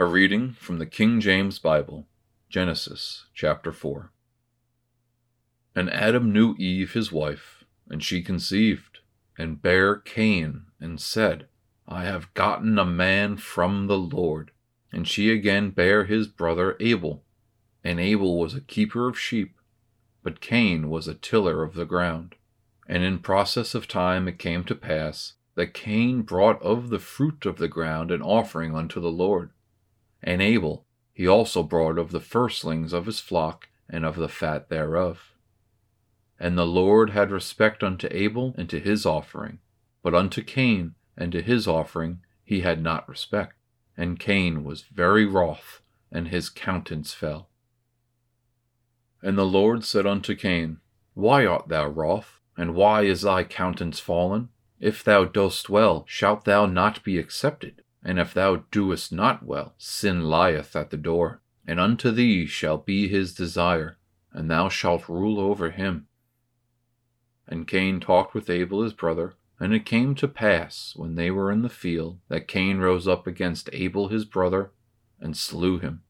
A reading from the King James Bible, Genesis chapter 4. And Adam knew Eve his wife, and she conceived, and bare Cain, and said, I have gotten a man from the Lord. And she again bare his brother Abel. And Abel was a keeper of sheep, but Cain was a tiller of the ground. And in process of time it came to pass that Cain brought of the fruit of the ground an offering unto the Lord and Abel he also brought of the firstlings of his flock and of the fat thereof. And the Lord had respect unto Abel and to his offering, but unto Cain and to his offering he had not respect. And Cain was very wroth, and his countenance fell. And the Lord said unto Cain, Why art thou wroth, and why is thy countenance fallen? If thou dost well, shalt thou not be accepted? And if thou doest not well, sin lieth at the door, and unto thee shall be his desire, and thou shalt rule over him. And Cain talked with Abel his brother, and it came to pass, when they were in the field, that Cain rose up against Abel his brother, and slew him.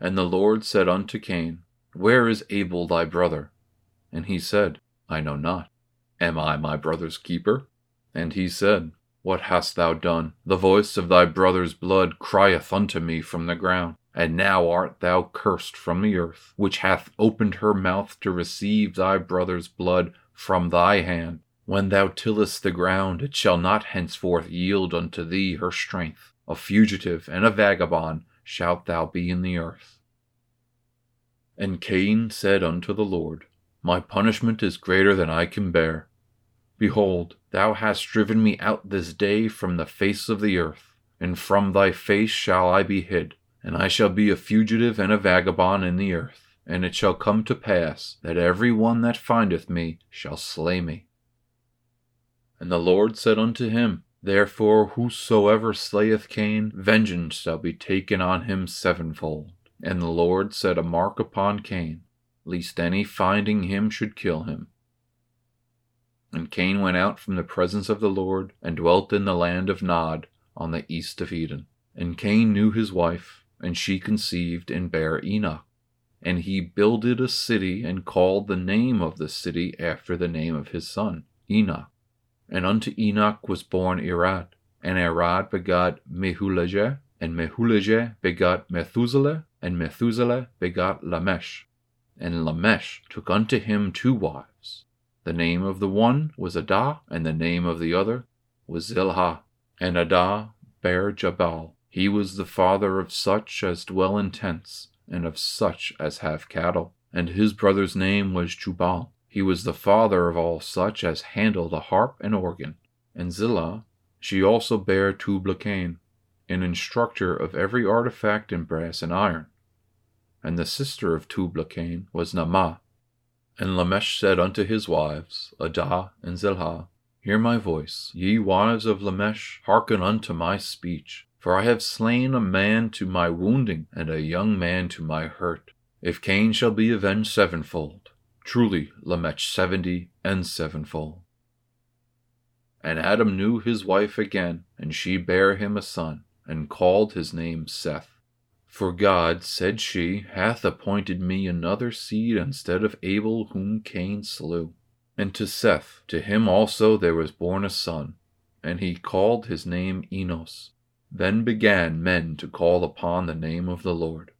And the Lord said unto Cain, Where is Abel thy brother? And he said, I know not. Am I my brother's keeper? And he said, what hast thou done? The voice of thy brother's blood crieth unto me from the ground. And now art thou cursed from the earth, which hath opened her mouth to receive thy brother's blood from thy hand. When thou tillest the ground, it shall not henceforth yield unto thee her strength. A fugitive and a vagabond shalt thou be in the earth. And Cain said unto the Lord, My punishment is greater than I can bear. Behold, thou hast driven me out this day from the face of the earth, and from thy face shall I be hid, and I shall be a fugitive and a vagabond in the earth. And it shall come to pass that every one that findeth me shall slay me. And the Lord said unto him, Therefore whosoever slayeth Cain, vengeance shall be taken on him sevenfold. And the Lord set a mark upon Cain, lest any finding him should kill him. And Cain went out from the presence of the Lord, and dwelt in the land of Nod, on the east of Eden. And Cain knew his wife, and she conceived and bare Enoch. And he builded a city, and called the name of the city after the name of his son, Enoch. And unto Enoch was born Irad, and Irad begot Mehujael, and Mehujael begot Methusael, and Methusael begot Lamech. And Lamech took unto him two wives. The name of the one was Adah, and the name of the other was Zillah. And Adah bare Jabal. He was the father of such as dwell in tents, and of such as have cattle. And his brother's name was Jubal. He was the father of all such as handle the harp and organ. And Zillah, she also bare Tubal-Cain, an instructor of every artifact in brass and iron. And the sister of Tubal-Cain was Naamah, and Lamech said unto his wives, Adah and Zillah, Hear my voice, ye wives of Lamech, hearken unto my speech. For I have slain a man to my wounding, and a young man to my hurt. If Cain shall be avenged sevenfold, truly Lamech seventy and sevenfold. And Adam knew his wife again, and she bare him a son, and called his name Seth. For God, said she, hath appointed me another seed instead of Abel whom Cain slew. And to Seth, to him also there was born a son, and he called his name Enos. Then began men to call upon the name of the Lord.